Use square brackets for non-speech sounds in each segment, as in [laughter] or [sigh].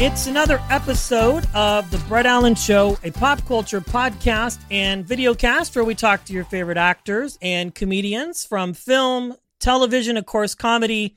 It's another episode of The Brett Allan Show, a pop culture podcast and video cast where we talk to your favorite actors and comedians from film, television, of course, comedy,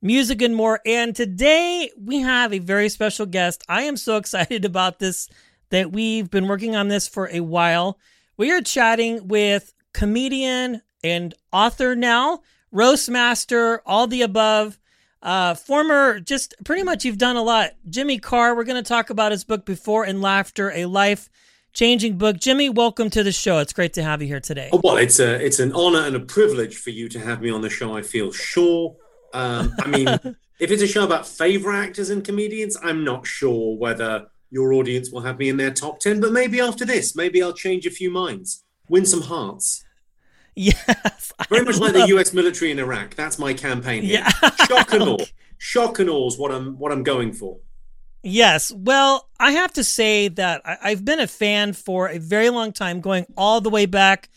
music, and more. And today we have a very special guest. I am so [laughs] excited about this that we've been working on this for a while. We are chatting with comedian and author now, roast master, all the above. Uh, former, just pretty much you've done a lot. Jimmy Carr, we're going to talk about his book Before and Laughter, a life changing book. Jimmy, welcome to the show. It's great to have you here today. Oh, well, it's a it's an honor and a privilege for you to have me on the show. I feel sure. Um, I mean, [laughs] if it's a show about favorite actors and comedians, I'm not sure whether your audience will have me in their top ten. But maybe after this, maybe I'll change a few minds, win some hearts. [laughs] Yes. Very I much like the U.S. military in Iraq. That's my campaign. Here. Yeah. [laughs] Shock and awe. Shock and awe is what I'm what I'm going for. Yes. Well, I have to say that I- I've been a fan for a very long time, going all the way back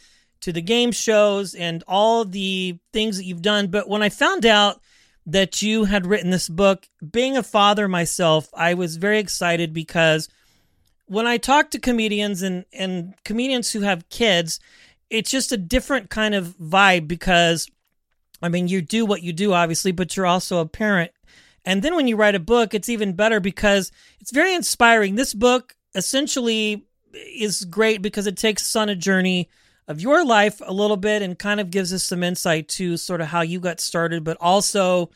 to the game shows and all the things that you've done. But when I found out that you had written this book, being a father myself, I was very excited because when I talk to comedians and, and comedians who have kids, it's just a different kind of vibe because, I mean, you do what you do, obviously, but you're also a parent. And then when you write a book, it's even better because it's very inspiring. This book essentially is great because it takes us on a journey of your life a little bit and kind of gives us some insight to sort of how you got started, but also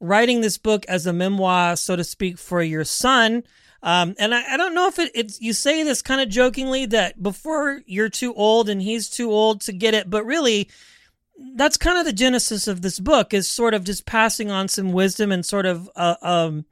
writing this book as a memoir, so to speak, for your son. Um, and I, I don't know if it, it's you say this kind of jokingly that before you're too old and he's too old to get it, but really that's kind of the genesis of this book is sort of just passing on some wisdom and sort of uh, um,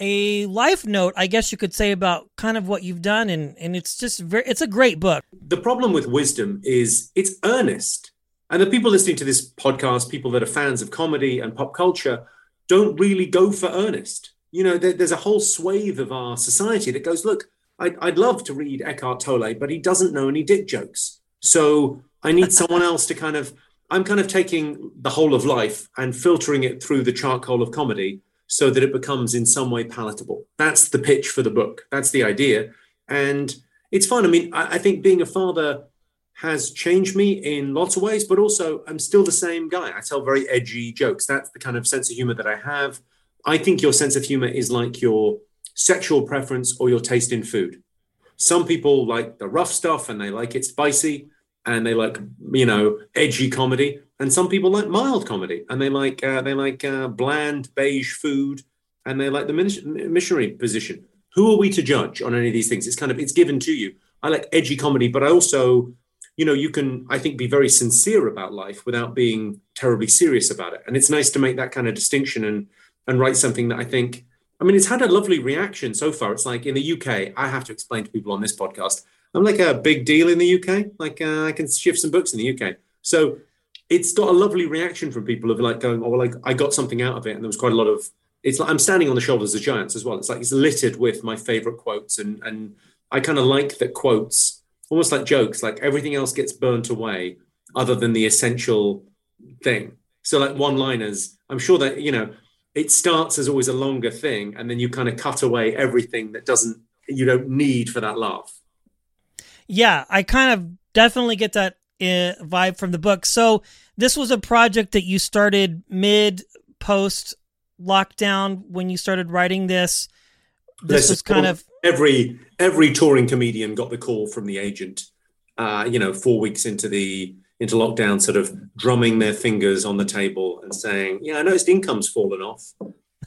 a life note, I guess you could say about kind of what you've done, and and it's just very it's a great book. the problem with wisdom is it's earnest. And the people listening to this podcast, people that are fans of comedy and pop culture, don't really go for earnest. You know, there, there's a whole swathe of our society that goes, look, I'd, I'd love to read Eckhart Tolle, but he doesn't know any dick jokes. So I need someone else to kind of, I'm kind of taking the whole of life and filtering it through the charcoal of comedy so that it becomes in some way palatable. That's the pitch for the book. That's the idea. And it's fun. I mean, I, I think being a father has changed me in lots of ways, but also I'm still the same guy. I tell very edgy jokes. That's the kind of sense of humor that I have. I think your sense of humor is like your sexual preference or your taste in food. Some people like the rough stuff and they like it spicy and they like, you know, edgy comedy. And some people like mild comedy and they like uh, they like uh, bland beige food and they like the missionary position. Who are we to judge on any of these things? It's kind of it's given to you. I like edgy comedy, but I also you know, you can, I think, be very sincere about life without being terribly serious about it. And it's nice to make that kind of distinction and and write something that I think, I mean, it's had a lovely reaction so far. It's like in the UK, I have to explain to people on this podcast, I'm like a big deal in the UK. Like uh, I can shift some books in the UK. So it's got a lovely reaction from people of like going, oh, well, like I got something out of it. And there was quite a lot of, it's like I'm standing on the shoulders of giants as well. It's like it's littered with my favorite quotes. And, and I kind of like that quotes almost like jokes, like everything else gets burnt away other than the essential thing. So, like one liners, I'm sure that, you know, it starts as always a longer thing and then you kind of cut away everything that doesn't, you don't need for that laugh. Yeah, I kind of definitely get that uh, vibe from the book. So this was a project that you started mid post lockdown when you started writing this. This Listen, was kind of every every touring comedian got the call from the agent uh, you know four weeks into the into lockdown sort of drumming their fingers on the table and saying yeah i noticed income's fallen off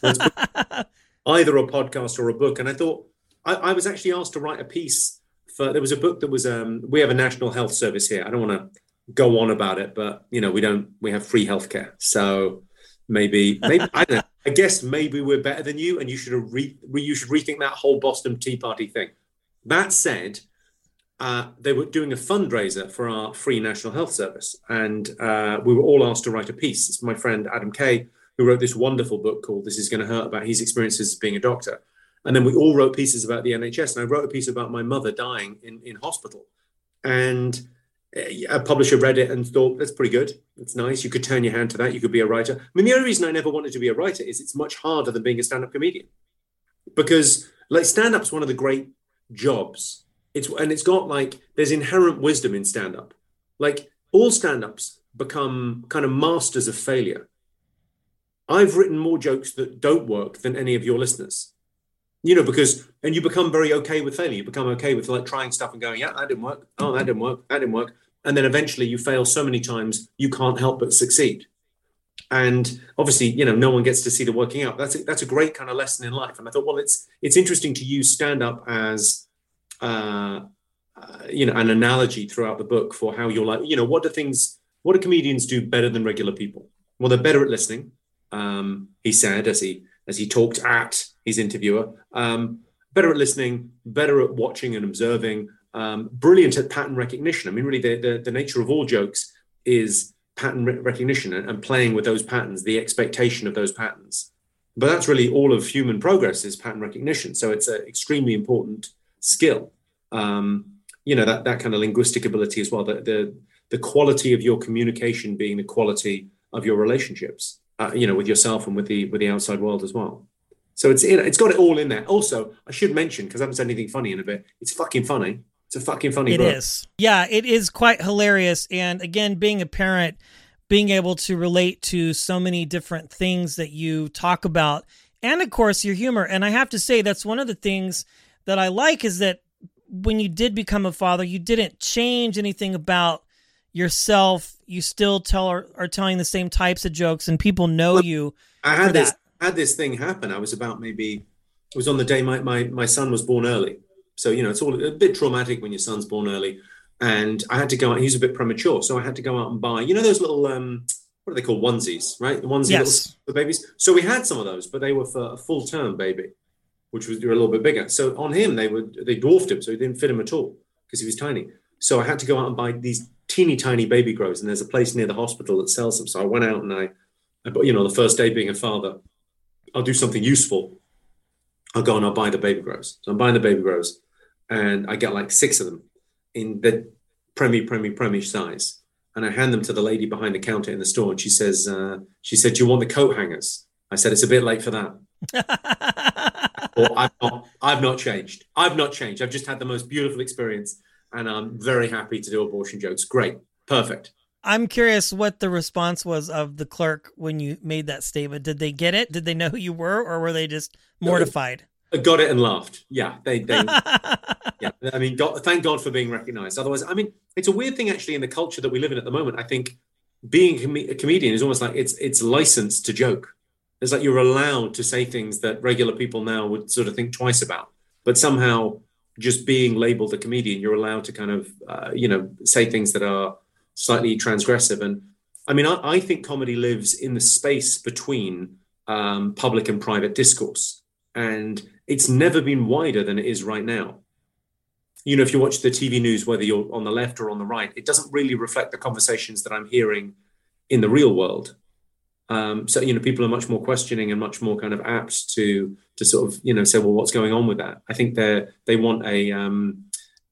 [laughs] either a podcast or a book and i thought I, I was actually asked to write a piece for there was a book that was um, we have a national health service here i don't want to go on about it, but you know, we don't. We have free healthcare, so maybe, maybe I don't know. [laughs] I guess maybe we're better than you, and you should re, you should rethink that whole Boston Tea Party thing. That said, uh, they were doing a fundraiser for our free National Health Service, and uh, we were all asked to write a piece. It's my friend Adam Kay who wrote this wonderful book called "This Is Going to Hurt" about his experiences as being a doctor, and then we all wrote pieces about the NHS. And I wrote a piece about my mother dying in in hospital, and a publisher read it and thought that's pretty good. It's nice. You could turn your hand to that. You could be a writer. I mean, the only reason I never wanted to be a writer is it's much harder than being a stand-up comedian because like stand-up's one of the great jobs. It's and it's got like there's inherent wisdom in stand-up. Like all stand-ups become kind of masters of failure. I've written more jokes that don't work than any of your listeners. You know, because and you become very okay with failure. You become okay with like trying stuff and going, yeah, that didn't work. Oh, that didn't work. That didn't work. And then eventually you fail so many times you can't help but succeed. And obviously, you know, no one gets to see the working out. That's a, that's a great kind of lesson in life. And I thought, well, it's it's interesting to use stand up as uh, uh, you know an analogy throughout the book for how you're like, you know, what do things, what do comedians do better than regular people? Well, they're better at listening. Um, he said as he as he talked at his interviewer. Um, better at listening, better at watching and observing, um, brilliant at pattern recognition. I mean, really, the, the, the nature of all jokes is pattern re- recognition and, and, playing with those patterns, the expectation of those patterns. But that's really all of human progress is pattern recognition. So it's an extremely important skill. Um, you know that that kind of linguistic ability as well. The, the the quality of your communication being the quality of your relationships. Uh, you know, with yourself and with the with the outside world as well. So it's it's got it all in there. Also, I should mention because I haven't said anything funny in a bit. It's fucking funny. It's a fucking funny. It book. is. Yeah, it is quite hilarious. And again, being a parent, being able to relate to so many different things that you talk about, and of course your humor. And I have to say that's one of the things that I like is that when you did become a father, you didn't change anything about yourself. You still tell are, are telling the same types of jokes, and people know well, you. I had this. That had this thing happen. I was about maybe it was on the day my my my son was born early. So you know it's all a bit traumatic when your son's born early. And I had to go out. He's a bit premature, so I had to go out and buy. You know those little um, what are they called onesies, right? The onesie yes. for babies. So we had some of those, but they were for a full term baby, which was a little bit bigger. So on him, they would they dwarfed him, so he didn't fit him at all because he was tiny. So I had to go out and buy these teeny tiny baby grows, and there's a place near the hospital that sells them. So I went out and I, I you know, the first day being a father, I'll do something useful. I'll go and I'll buy the baby grows. So I'm buying the baby grows, and I get like six of them in the premi premi premi size, and I hand them to the lady behind the counter in the store, and she says, uh, she said, "Do you want the coat hangers?" I said, "It's a bit late for that." [laughs] or I've not, I've not changed. I've not changed. I've just had the most beautiful experience, and I'm very happy to do abortion jokes. Great, perfect. I'm curious what the response was of the clerk when you made that statement. Did they get it? Did they know who you were, or were they just mortified? Uh, got it and laughed. Yeah, they. they [laughs] yeah, I mean, God, thank God for being recognised. Otherwise, I mean, it's a weird thing actually in the culture that we live in at the moment. I think being a, com- a comedian is almost like it's it's licensed to joke. It's like you're allowed to say things that regular people now would sort of think twice about, but somehow just being labelled a comedian, you're allowed to kind of uh, you know say things that are slightly transgressive. And I mean, I, I think comedy lives in the space between um, public and private discourse. And it's never been wider than it is right now. You know, if you watch the TV news, whether you're on the left or on the right, it doesn't really reflect the conversations that I'm hearing in the real world. Um, so you know, people are much more questioning and much more kind of apt to to sort of you know say, well, what's going on with that? I think they they want a. Um,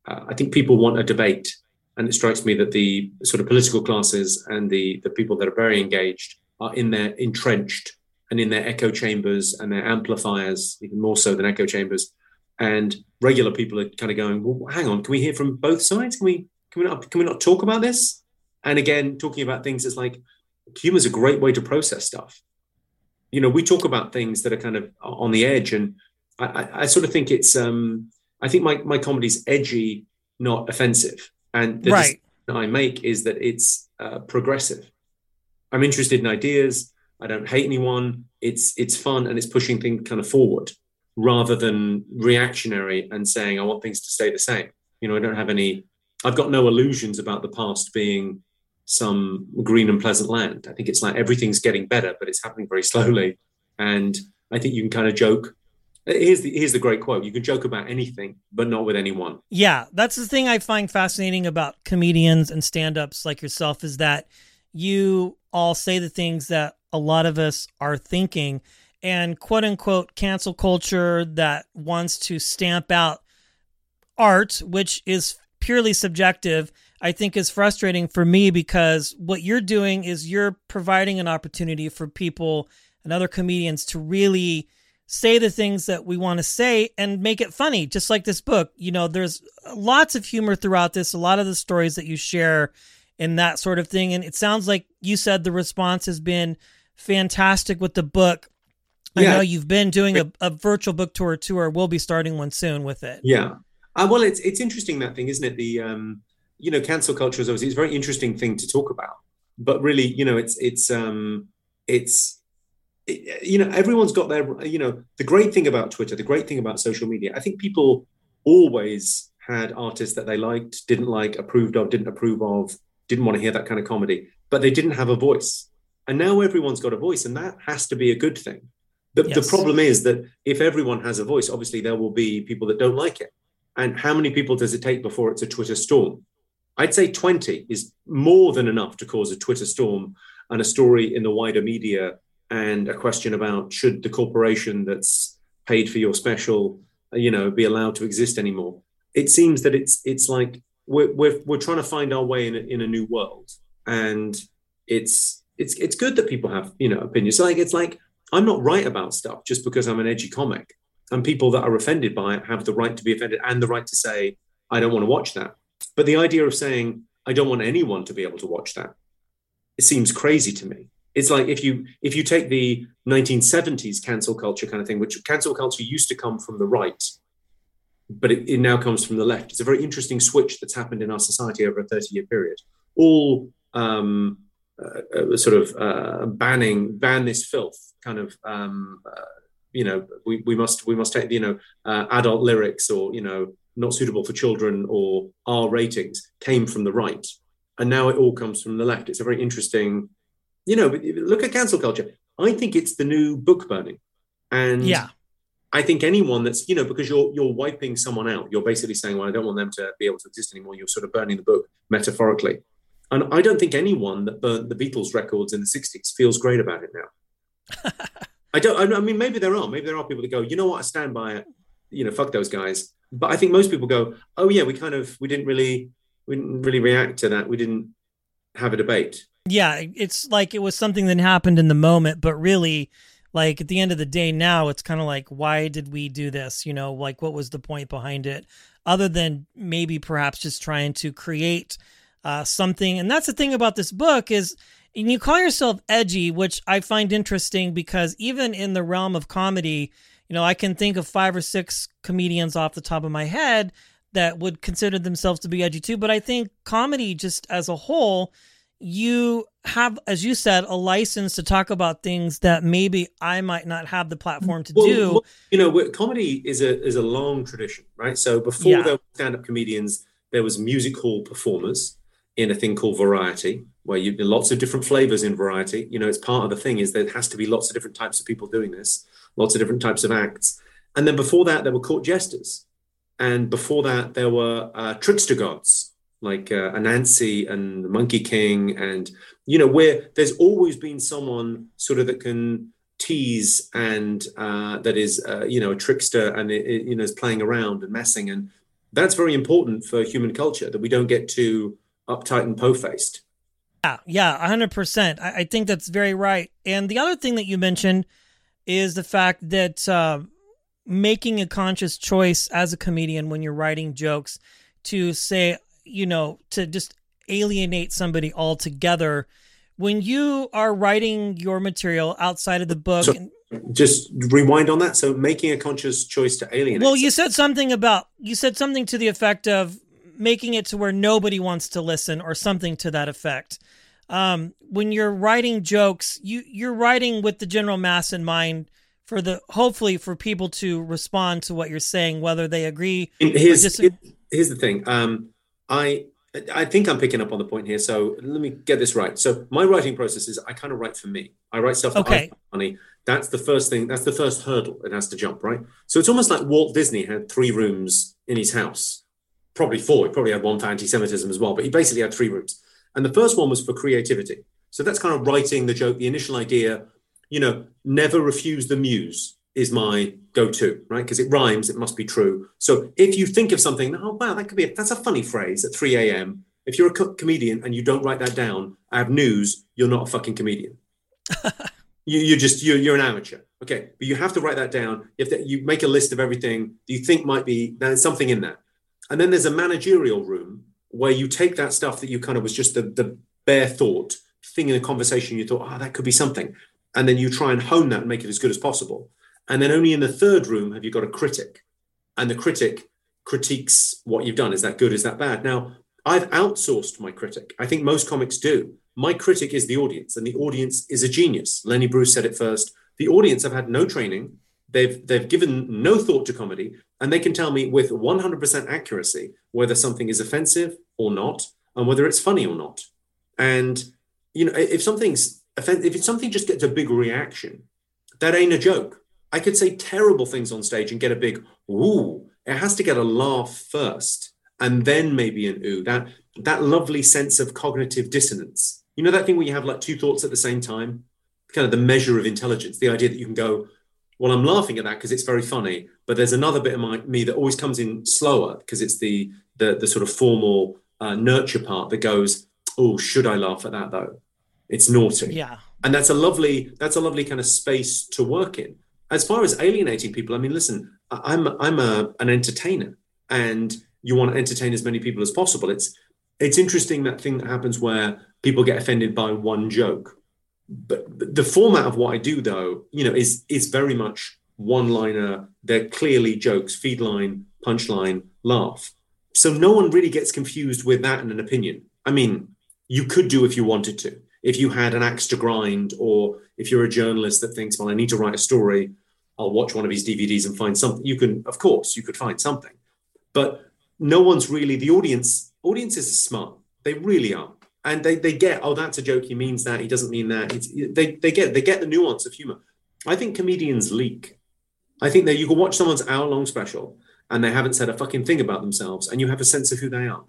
uh, I think people want a debate, and it strikes me that the sort of political classes and the, the people that are very engaged are in their entrenched and in their echo chambers and their amplifiers, even more so than echo chambers. And regular people are kind of going, well, hang on, can we hear from both sides? Can we can we not can we not talk about this? And again, talking about things is like humor is a great way to process stuff. You know, we talk about things that are kind of on the edge, and I, I, I sort of think it's um I think my my comedy's edgy, not offensive. And the right. I make is that it's uh, progressive. I'm interested in ideas. I don't hate anyone. It's it's fun and it's pushing things kind of forward rather than reactionary and saying I want things to stay the same. You know, I don't have any. I've got no illusions about the past being some green and pleasant land. I think it's like everything's getting better, but it's happening very slowly. And I think you can kind of joke. Here's the here's the great quote: "You can joke about anything, but not with anyone." Yeah, that's the thing I find fascinating about comedians and stand-ups like yourself is that you all say the things that a lot of us are thinking, and quote unquote cancel culture that wants to stamp out art, which is purely subjective, I think is frustrating for me because what you're doing is you're providing an opportunity for people and other comedians to really say the things that we want to say and make it funny just like this book you know there's lots of humor throughout this a lot of the stories that you share and that sort of thing and it sounds like you said the response has been fantastic with the book i Yeah. know you've been doing a, a virtual book tour tour we'll be starting one soon with it Yeah. Uh, well, it's it's interesting that thing, isn't it? The um, you know, cancel culture is obviously it's a very interesting thing to talk about, but really, you know, it's it's um, it's it, you know, everyone's got their you know, the great thing about Twitter, the great thing about social media. I think people always had artists that they liked, didn't like, approved of, didn't approve of, didn't want to hear that kind of comedy, but they didn't have a voice. And now everyone's got a voice, and that has to be a good thing. The, the problem is that if everyone has a voice, obviously there will be people that don't like it. And how many people does it take before it's a Twitter storm? I'd say 20 is more than enough to cause a Twitter storm and a story in the wider media and a question about should the corporation that's paid for your special, uh, you know, be allowed to exist anymore? It seems that it's it's like we're we're, we're trying to find our way in a, in a new world, and it's it's it's good that people have you know opinions. Like it's like I'm not right about stuff just because I'm an edgy comic and people that are offended by it have the right to be offended and the right to say i don't want to watch that but the idea of saying i don't want anyone to be able to watch that it seems crazy to me. It's like if you if you take the 1970s cancel culture kind of thing which cancel culture used to come from the right but it, it now comes from the left. It's a very interesting switch that's happened in our society over a 30 year period. All um, uh, uh, sort of uh, banning ban this filth kind of um, uh, you know we, we must we must take you know uh, adult lyrics or you know not suitable for children or R ratings came from the right and now it all comes from the left it's a very interesting you know look at cancel culture i think it's the new book burning and yeah I think anyone that's you know because you're you're wiping someone out, you're basically saying, well, I don't want them to be able to exist anymore. You're sort of burning the book metaphorically, and I don't think anyone that burnt the Beatles records in the '60s feels great about it now. [laughs] I don't. I mean, maybe there are. Maybe there are people that go, you know what, I stand by it. You know, fuck those guys. But I think most people go, oh yeah, we kind of we didn't really we didn't really react to that. We didn't have a debate. Yeah, it's like it was something that happened in the moment, but really, like at the end of the day, now it's kind of like, why did we do this? You know, like what was the point behind it? Other than maybe perhaps just trying to create uh, something. And that's the thing about this book is, and you call yourself edgy, which I find interesting because even in the realm of comedy, you know, I can think of five or six comedians off the top of my head that would consider themselves to be edgy too. But I think comedy, just as a whole, you have, as you said, a license to talk about things that maybe I might not have the platform to Well, do. well, you know, comedy is a is a long tradition, right? So before Yeah. there were stand-up comedians, there was music hall performers in a thing called variety, where you lots of different flavors in variety. You know, it's part of the thing is there has to be lots of different types of people doing this, lots of different types of acts. And then before that, there were court jesters, and before that, there were uh, trickster gods like uh, Anansi and the Monkey King, and you know, where there's always been someone sort of that can tease and uh, that is, uh, you know, a trickster and it, it, you know is playing around and messing, and that's very important for human culture that we don't get too uptight and po-faced. Yeah, yeah, hundred percent. I, I think that's very right. And the other thing that you mentioned is the fact that uh, making a conscious choice as a comedian when you're writing jokes to say, you know, to just alienate somebody altogether. When you are writing your material outside of the book, So- and- Just rewind on that. So making a conscious choice to alienate. well, you said something about you said something to the effect of making it to where nobody wants to listen, or something to that effect. Um, when you're writing jokes, you you're writing with the general mass in mind for the hopefully for people to respond to what you're saying, whether they agree. Here's here- here's the thing. Um, I I think I'm picking up on the point here. So let me get this right. So my writing process is I kind of write for me. I write stuff that Okay. Funny. That's the first thing. That's the first hurdle it has to jump, right? So it's almost like Walt Disney had three rooms in his house, probably four. He probably had one for anti-Semitism as well, but he basically had three rooms. And the first one was for creativity. So that's kind of writing the joke, the initial idea. You know, never refuse the muse is my go-to, right? Because it rhymes, it must be true. So if you think of something, oh wow, that could be a, that's a funny phrase at 3 a.m. If you're a co- comedian and you don't write that down, I have news: you're not a fucking comedian. [laughs] you, you're just you're, you're an amateur. Okay, but you have to write that down. You you make a list of everything that you think might be there's something in that, and then there's a managerial room where you take that stuff that you kind of was just the, the bare thought thing in a conversation. You thought, oh, that could be something, and then you try and hone that and make it as good as possible. And then only in the third room have you got a critic, and the critic critiques what you've done. Is that good? Is that bad? Now, I've outsourced my critic. I think most comics do. My critic is the audience, and the audience is a genius. Lenny Bruce said it first. The audience have had no training. They've they've given no thought to comedy, and they can tell me with 100% accuracy whether something is offensive or not, and whether it's funny or not. And you know, if something's if something just gets a big reaction, that ain't a joke. I could say terrible things on stage and get a big ooh. It has to get a laugh first, and then maybe an ooh. That that lovely sense of cognitive dissonance. You know that thing where you have like two thoughts at the same time, kind of the measure of intelligence. The idea that you can go, well, I'm laughing at that because it's very funny, but there's another bit of my, me that always comes in slower because it's the the the sort of formal uh, nurture part that goes, oh, should I laugh at that though? It's naughty Yeah. and that's a lovely that's a lovely kind of space to work in as far as alienating people i mean listen i'm i'm a, an entertainer and you want to entertain as many people as possible it's it's interesting that thing that happens where people get offended by one joke but the format of what i do though you know is is very much one liner they're clearly jokes feed line punchline laugh. So no one really gets confused with that and an opinion. I mean you could do if you wanted to. If you had an axe to grind or if you're a journalist that thinks well i need to write a story i'll watch one of his dvds and find something you can of course you could find something. But no one's really the audience audiences are smart. They really are and they, they get oh that's a joke he means that he doesn't mean that it's, they, they get they get the nuance of humor i think comedians leak i think that you can watch someone's hour long special and they haven't said a fucking thing about themselves and you have a sense of who they are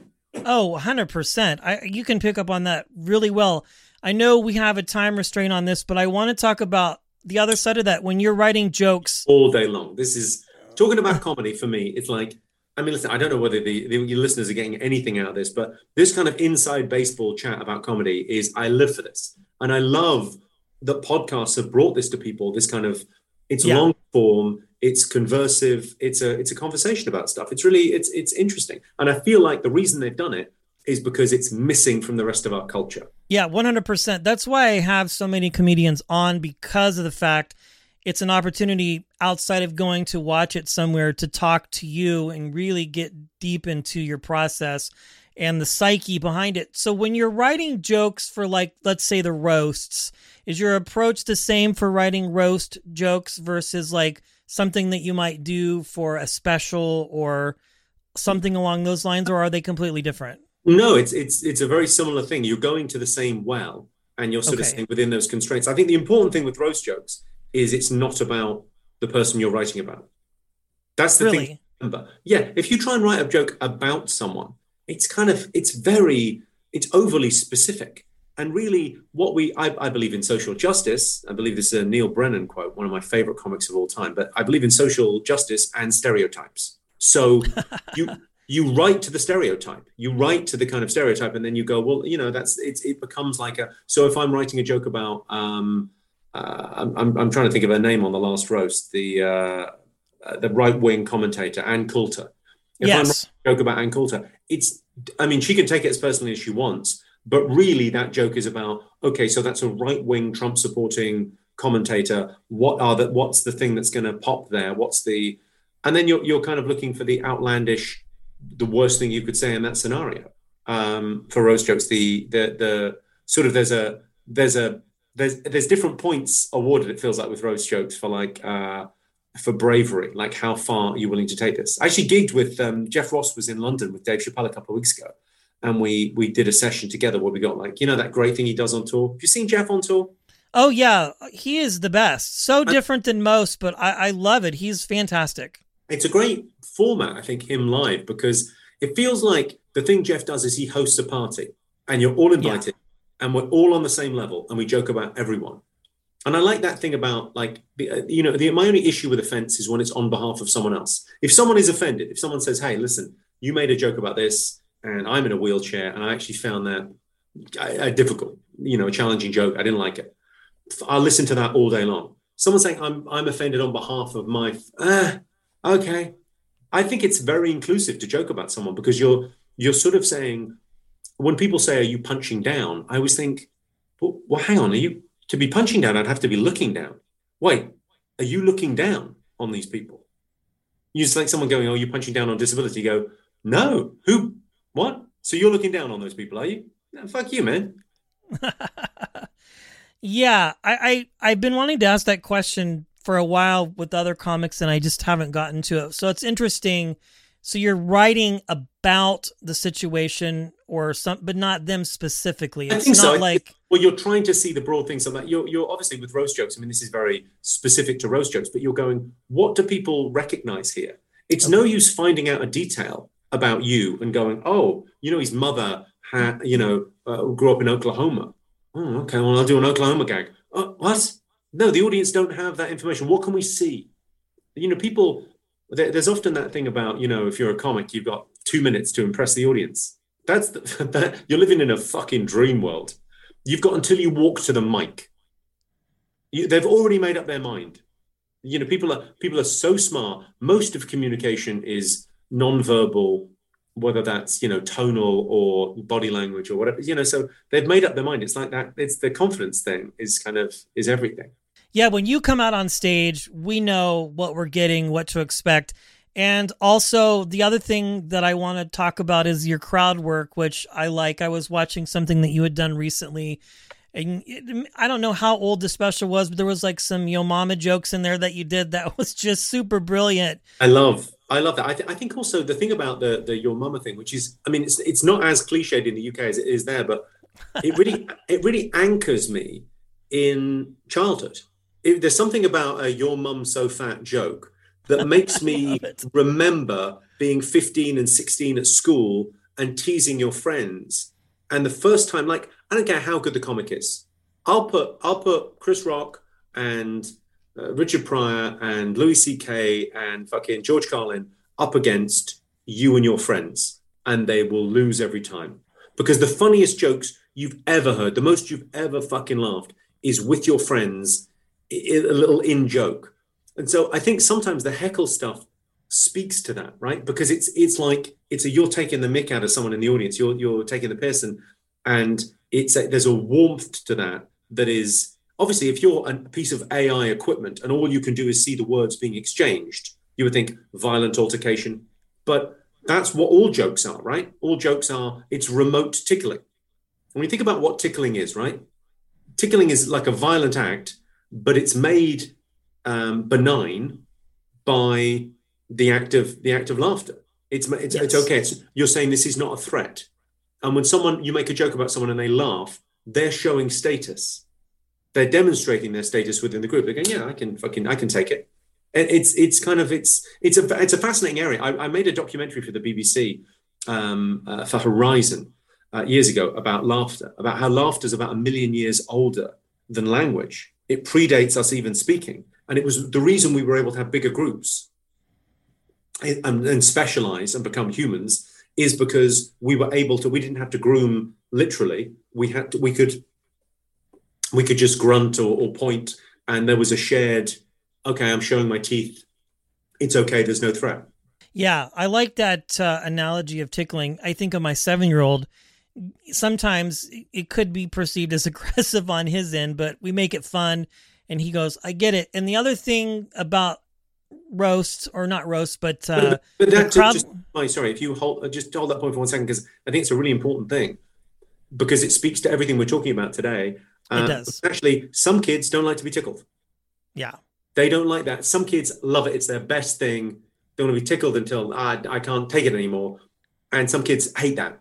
Oh, 100%. I you can pick up on that really well. I know we have a time restraint on this, but I want to talk about the other side of that when you're writing jokes. all day long. This is talking about comedy for me. It's like, I mean, listen, I don't know whether the, the your listeners are getting anything out of this, but this kind of inside baseball chat about comedy is I live for this, and I love that podcasts have brought this to people. This kind of it's Yeah. long form, it's conversive, it's a it's a conversation about stuff. It's really it's it's interesting, and I feel like the reason they've done it is because it's missing from the rest of our culture. Yeah, 100%. That's why I have so many comedians on because of the fact it's an opportunity outside of going to watch it somewhere to talk to you and really get deep into your process and the psyche behind it. So when you're writing jokes for like let's say the roasts, is your approach the same for writing roast jokes versus like something that you might do for a special or something along those lines or are they completely different? No, it's it's it's a very similar thing. You're going to the same well, and you're sort of staying within those constraints. I think the important thing with roast jokes is it's not about the person you're writing about. That's the thing. Really? to Remember, yeah. If you try and write a joke about someone, it's kind of it's very it's overly specific. And really, what we I, I believe in social justice. I believe this is a Neal Brennan quote, one of my favorite comics of all time. But I believe in social justice and stereotypes. So [laughs] you you write to the stereotype you write to the kind of stereotype and then you go well you know that's it's it becomes like a so if i'm writing a joke about um I'm, I'm, I'm trying to think of her name on the last roast the uh, uh, the right wing commentator Ann Coulter. If I'm yes. writing joke about Ann Coulter. It's I mean she can take it as personally as she wants but really that joke is about okay so that's a right wing Trump supporting commentator. What are the what's the thing that's going to pop there? What's the and then you're, you're kind of looking for the outlandish the worst thing you could say in that scenario. Um, for roast jokes the the the sort of there's a there's a there's there's different points awarded it feels like with roast jokes for like uh for bravery like how far are you willing to take this i actually gigged with um, jeff ross was in london with dave chappelle a couple of weeks ago and we we did a session together where we got like you know that great thing he does on tour. Have you seen Jeff on tour? Oh yeah, he is the best. So different than most, but I, I love it. He's fantastic. It's a great format, I think, him live because it feels like the thing Jeff does is he hosts a party and you're all invited yeah. And we're all on the same level and we joke about everyone. And I like that thing about like uh, you know the, my only issue with offense is when it's on behalf of someone else. If someone is offended, if someone says, "Hey, listen, you made a joke about this, and I'm in a wheelchair, and I actually found that a difficult, you know, a challenging joke. I didn't like it." I'll listen to that all day long. Someone saying, "I'm I'm offended on behalf of my," ah, okay. I think it's very inclusive to joke about someone because you're you're sort of saying when people say, "Are you punching down?" I always think, "Well, well hang on, are you?" to be punching down, I'd have to be looking down. Wait, are you looking down on these people? You just like someone going, "Oh, you're punching down on disability." You go, "No, who? What? So you're looking down on those people, are you? Fuck you, man." [laughs] yeah, I, I I've been wanting to ask that question for a while with other comics, and I just haven't gotten to it. So it's interesting. So you're writing about the situation or some, but not them specifically. It's I think not so. like well, you're trying to see the broad things on that. You're, you're obviously with roast jokes. I mean, this is very specific to roast jokes, but you're going, what do people recognize here? It's okay. no use finding out a detail about you and going, oh, you know, his mother had, you know, uh, grew up in Oklahoma. Oh, okay. Well, I'll do an Oklahoma gag. Uh, what? No, the audience don't have that information. What can we see? You know, people. There, there's often that thing about, you know, if you're a comic, you've got two minutes to impress the audience. That's the, [laughs] that you're living in a fucking dream world. You've got until you walk to the mic. You, they've already made up their mind. You know, people are people are so smart. Most of communication is non-verbal, whether that's you know tonal or body language or whatever. You know, so they've made up their mind. It's like that. It's the confidence thing is kind of is everything. Yeah, when you come out on stage, we know what we're getting, what to expect. And also, the other thing that I want to talk about is your crowd work, which I like. I was watching something that you had done recently. And it, I don't know how old the special was, but there was like some Yo Mama jokes in there that you did that [laughs] was just super brilliant. I love, I love that. I, th- I think also the thing about the the Your Mama thing, which is, I mean, it's it's not as cliched in the UK as it is there, but it really [laughs] it really anchors me in childhood. It, there's something about a "Your Mum So Fat" joke that makes [laughs] me remember being 15 and 16 at school and teasing your friends. And the first time, like, I don't care how good the comic is. I'll put I'll put Chris Rock and uh, Richard Pryor and Louis C.K. and fucking George Carlin up against you and your friends, and they will lose every time because the funniest jokes you've ever heard, the most you've ever fucking laughed, is with your friends, a little in joke. And so I think sometimes the heckle stuff speaks to that, right? Because it's it's like it's a you're taking the mick out of someone in the audience. You're you're taking the person, and it's a, there's a warmth to that that is obviously if you're a piece of AI equipment and all you can do is see the words being exchanged, you would think violent altercation, but that's what all jokes are, right? All jokes are it's remote tickling. When you think about what tickling is, right? Tickling is like a violent act, but it's made um, benign by the act of the act of laughter. It's it's, yes. it's okay. It's, you're saying this is not a threat, and when someone you make a joke about someone and they laugh, they're showing status. They're demonstrating their status within the group. They're going, yeah, I can fucking I can take it. And it's it's kind of it's it's a it's a fascinating area. I, I made a documentary for the BBC um, uh, for Horizon uh, years ago about laughter, about how laughter is about a million years older than language. It predates us even speaking. And it was the reason we were able to have bigger groups and, and specialize and become humans is because we were able to, we didn't have to groom literally. We had to, we could, we could just grunt or, or point and there was a shared, okay, I'm showing my teeth. It's okay. There's no threat. Yeah, I like that uh, analogy of tickling. I think of my seven year old. Sometimes it could be perceived as [laughs] aggressive on his end, but we make it fun and he goes, "I get it." And the other thing about roasts or not roast, but uh, but, but that crowd... just, oh, sorry, if you hold uh, just hold that point for one second because I think it's a really important thing because it speaks to everything we're talking about today. Uh, it does. Actually, some kids don't like to be tickled. Yeah, they don't like that. Some kids love it; it's their best thing. They want to be tickled until ah, I can't take it anymore. And some kids hate that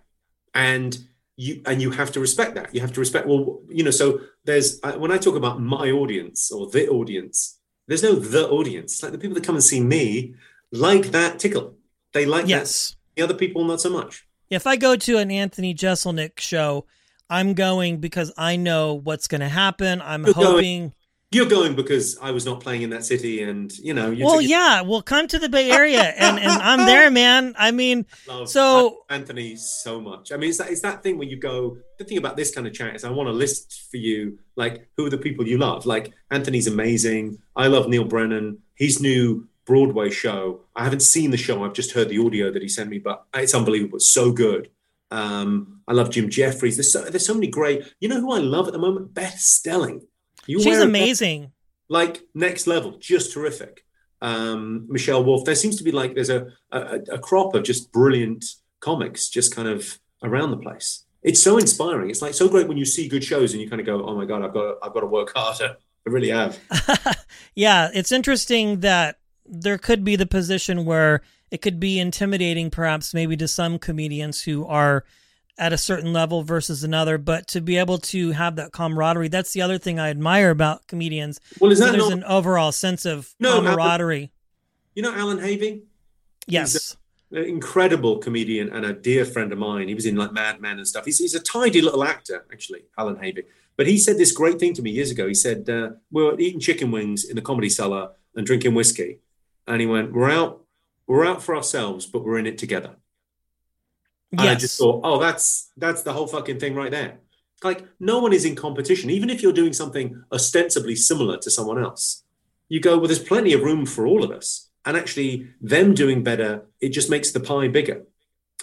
and you and you have to respect that. You have to respect. Well, you know, so there's when I talk about my audience or the audience, there's no the audience. It's like the people that come and see me like that tickle. They like Yes. that. The other people, not so much. If I go to an Anthony Jeselnik show, I'm going because I know what's going to happen. I'm You're going- hoping. You're going because I was not playing in that city, and you know. You Well, yeah, well, come to the Bay Area, and and I'm there, [laughs] man. I mean, So- Anthony so much. I mean, it's that it's that thing where you go. The thing about this kind of chat is, I want to list for you like who are the people you love. Like Anthony's amazing. I love Neal Brennan. His new Broadway show. I haven't seen the show. I've just heard the audio that he sent me, but it's unbelievable. It's so good. Um, I love Jim Jefferies. There's so there's so many great. You know who I love at the moment? Beth Stelling. You she's amazing. like next level, just terrific. Um, Michelle Wolf. There seems to be like there's a, a a crop of just brilliant comics just kind of around the place. It's so inspiring. It's like so great when you see good shows and you kind of go, "Oh my god, I've got to, I've got to work harder." I really have. [laughs] yeah, it's interesting that there could be the position where it could be intimidating, perhaps maybe to some comedians who are at a certain level versus another, but to be able to have that camaraderie, that's the other thing I admire about comedians. Well, is that there's not? an overall sense of No, Alan- camaraderie. you know, Alan Havey, Yes. an incredible comedian and a dear friend of mine. He was in like Mad Men and stuff. He's, he's a tidy little actor, actually, Alan Havey. But he said this great thing to me years ago. He said, uh, We were eating chicken wings in the comedy cellar and drinking whiskey. And he went, We're out, we're out for ourselves, but we're in it together. And I just thought, oh, that's that's the whole fucking thing right there. Like no one is in competition, even if you're doing something ostensibly similar to someone else. You go, well, there's plenty of room for all of us. And actually, them doing better, it just makes the pie bigger.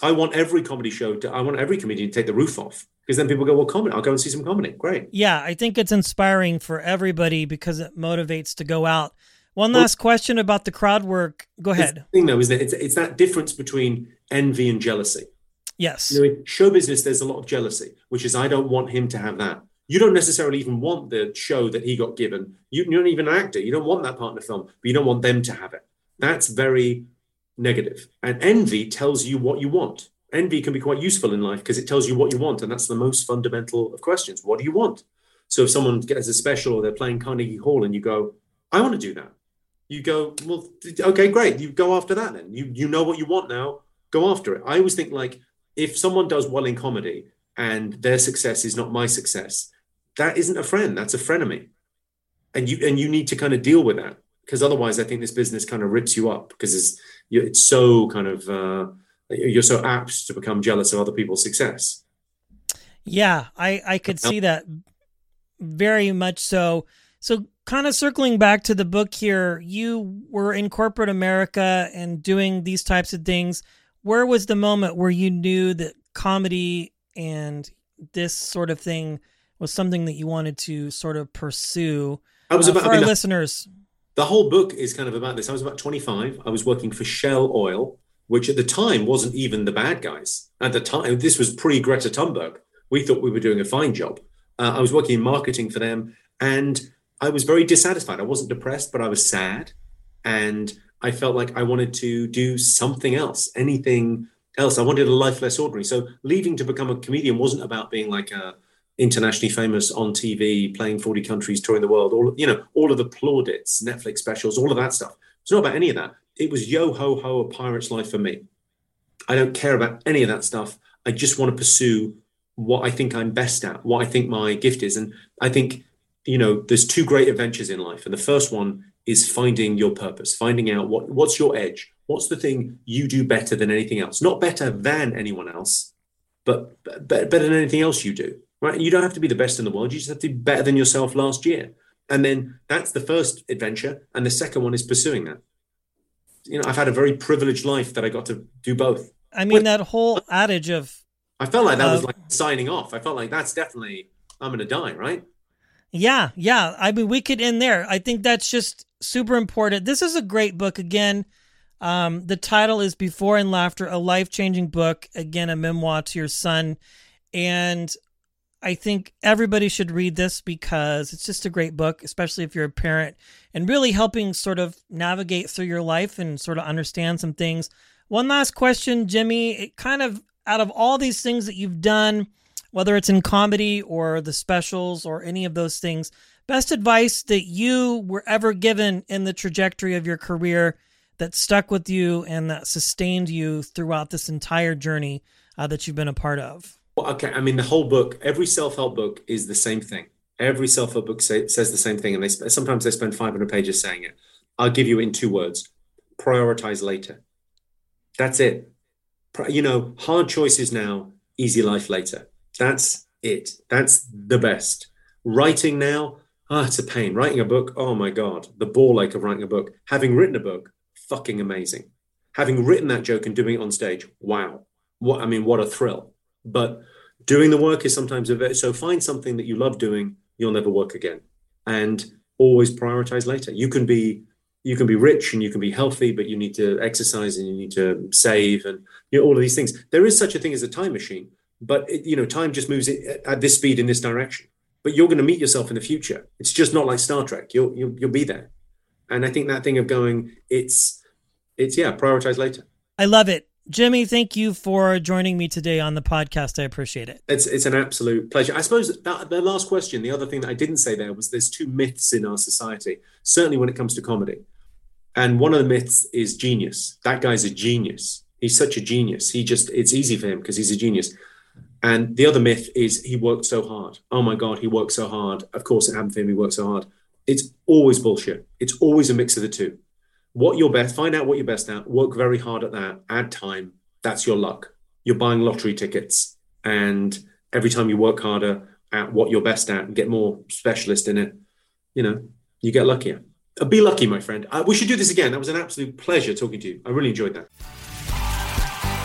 I want every comedy show to, I want every comedian to take the roof off because then people go, well, comedy, I'll go and see some comedy. Great. Yeah, I think it's inspiring for everybody because it motivates to go out. One last question about the crowd work. Go ahead. The thing though is that it's, it's that difference between envy and jealousy. Yes. You know, in show business, there's a lot of jealousy, which is I don't want him to have that. You don't necessarily even want the show that he got given. You, you're not even an actor. You don't want that part in the film, but you don't want them to have it. That's very negative. And envy tells you what you want. Envy can be quite useful in life because it tells you what you want. And that's the most fundamental of questions. What do you want? So if someone gets a special or they're playing Carnegie Hall and you go, I want to do that. You go, well, okay, great. You go after that then. You you know what you want now. Go after it. I always think like if someone does well in comedy and their success is not my success, that isn't a friend. That's a frenemy. And you and you need to kind of deal with that because otherwise, I think this business kind of rips you up because it's it's so kind of uh, you're so apt to become jealous of other people's success. Yeah, I I could see that very much so. So kind of circling back to the book here, you were in corporate America and doing these types of things. Where was the moment where you knew that comedy and this sort of thing was something that you wanted to sort of pursue? I was Uh, about for I mean, our listeners. the whole book is kind of about this. I was about 25. I was working for Shell Oil, which at the time wasn't even the bad guys. At the time, this was pre Greta Thunberg. We thought we were doing a fine job. Uh, I was working in marketing for them, and I was very dissatisfied. I wasn't depressed, but I was sad, and I felt like I wanted to do something else, anything else. I wanted a life less ordinary. So leaving to become a comedian wasn't about being like a internationally famous on TV, playing 40 countries, touring the world, all you know, all of the plaudits, Netflix specials, all of that stuff. It's not about any of that. It was yo ho ho, a pirate's life for me. I don't care about any of that stuff. I just want to pursue what I think I'm best at, what I think my gift is. And I think, you know, there's two great adventures in life. And the first one is finding your purpose, finding out what what's your edge, what's the thing you do better than anything else, not better than anyone else, but be- better than anything else you do. Right? You don't have to be the best in the world. You just have to be better than yourself last year. And then that's the first adventure. And the second one is pursuing that. You know, I've had a very privileged life that I got to do both. I mean, that whole adage of I felt like that was Uh, like signing off. I felt like that's definitely I'm going to die, right? Yeah, yeah. I mean, we could end there. I think that's just super important. This is a great book. Again, um, the title is Before and Laughter, a life changing book. Again, a memoir to your son. And I think everybody should read this because it's just a great book, especially if you're a parent and really helping sort of navigate through your life and sort of understand some things. One last question, Jimmy. It kind of out of all these things that you've done, whether it's in comedy or the specials or any of those things, best advice that you were ever given in the trajectory of your career that stuck with you and that sustained you throughout this entire journey uh, that you've been a part of? Well, okay, I mean, the whole book, every self help book is the same thing. Every self help book say, says the same thing, and they sometimes they spend 500 pages saying it. I'll give you in two words: prioritize later. That's it. You know, hard choices now, easy life later. That's it. That's the best. Writing now, ah, it's a pain. Writing a book, oh my god, the ball ache of writing a book. Having written a book, fucking amazing. Having written that joke and doing it on stage, wow. What I mean, what a thrill. But doing the work is sometimes a bit so find something that you love doing, you'll never work again. And always prioritize later. You can be you can be rich and you can be healthy, but you need to exercise and you need to save and you know all of these things. There is such a thing as a time machine, but it, you know time just moves at this speed in this direction. But you're going to meet yourself in the future. It's just not like Star Trek. You'll you'll, you'll be there. And I think that thing of going, it's, it's yeah, prioritize later. I love it. Jimmy, thank you for joining me today on the podcast. I appreciate it. It's it's an absolute pleasure. I suppose that the last question, the other thing that I didn't say there was there's two myths in our society, certainly when it comes to comedy. And one of the myths is genius. That guy's a genius. He's such a genius. He just it's easy for him because he's a genius. And the other myth is he worked so hard. Oh my God, he worked so hard. Of course, it happened for him. He worked so hard. It's always bullshit. It's always a mix of the two. What you're best, find out what you're best at, work very hard at that, add time. That's your luck. You're buying lottery tickets. And every time you work harder at what you're best at and get more specialist in it, you know, you get luckier. Uh, be lucky, my friend. Uh, we should do this again. That was an absolute pleasure talking to you. I really enjoyed that.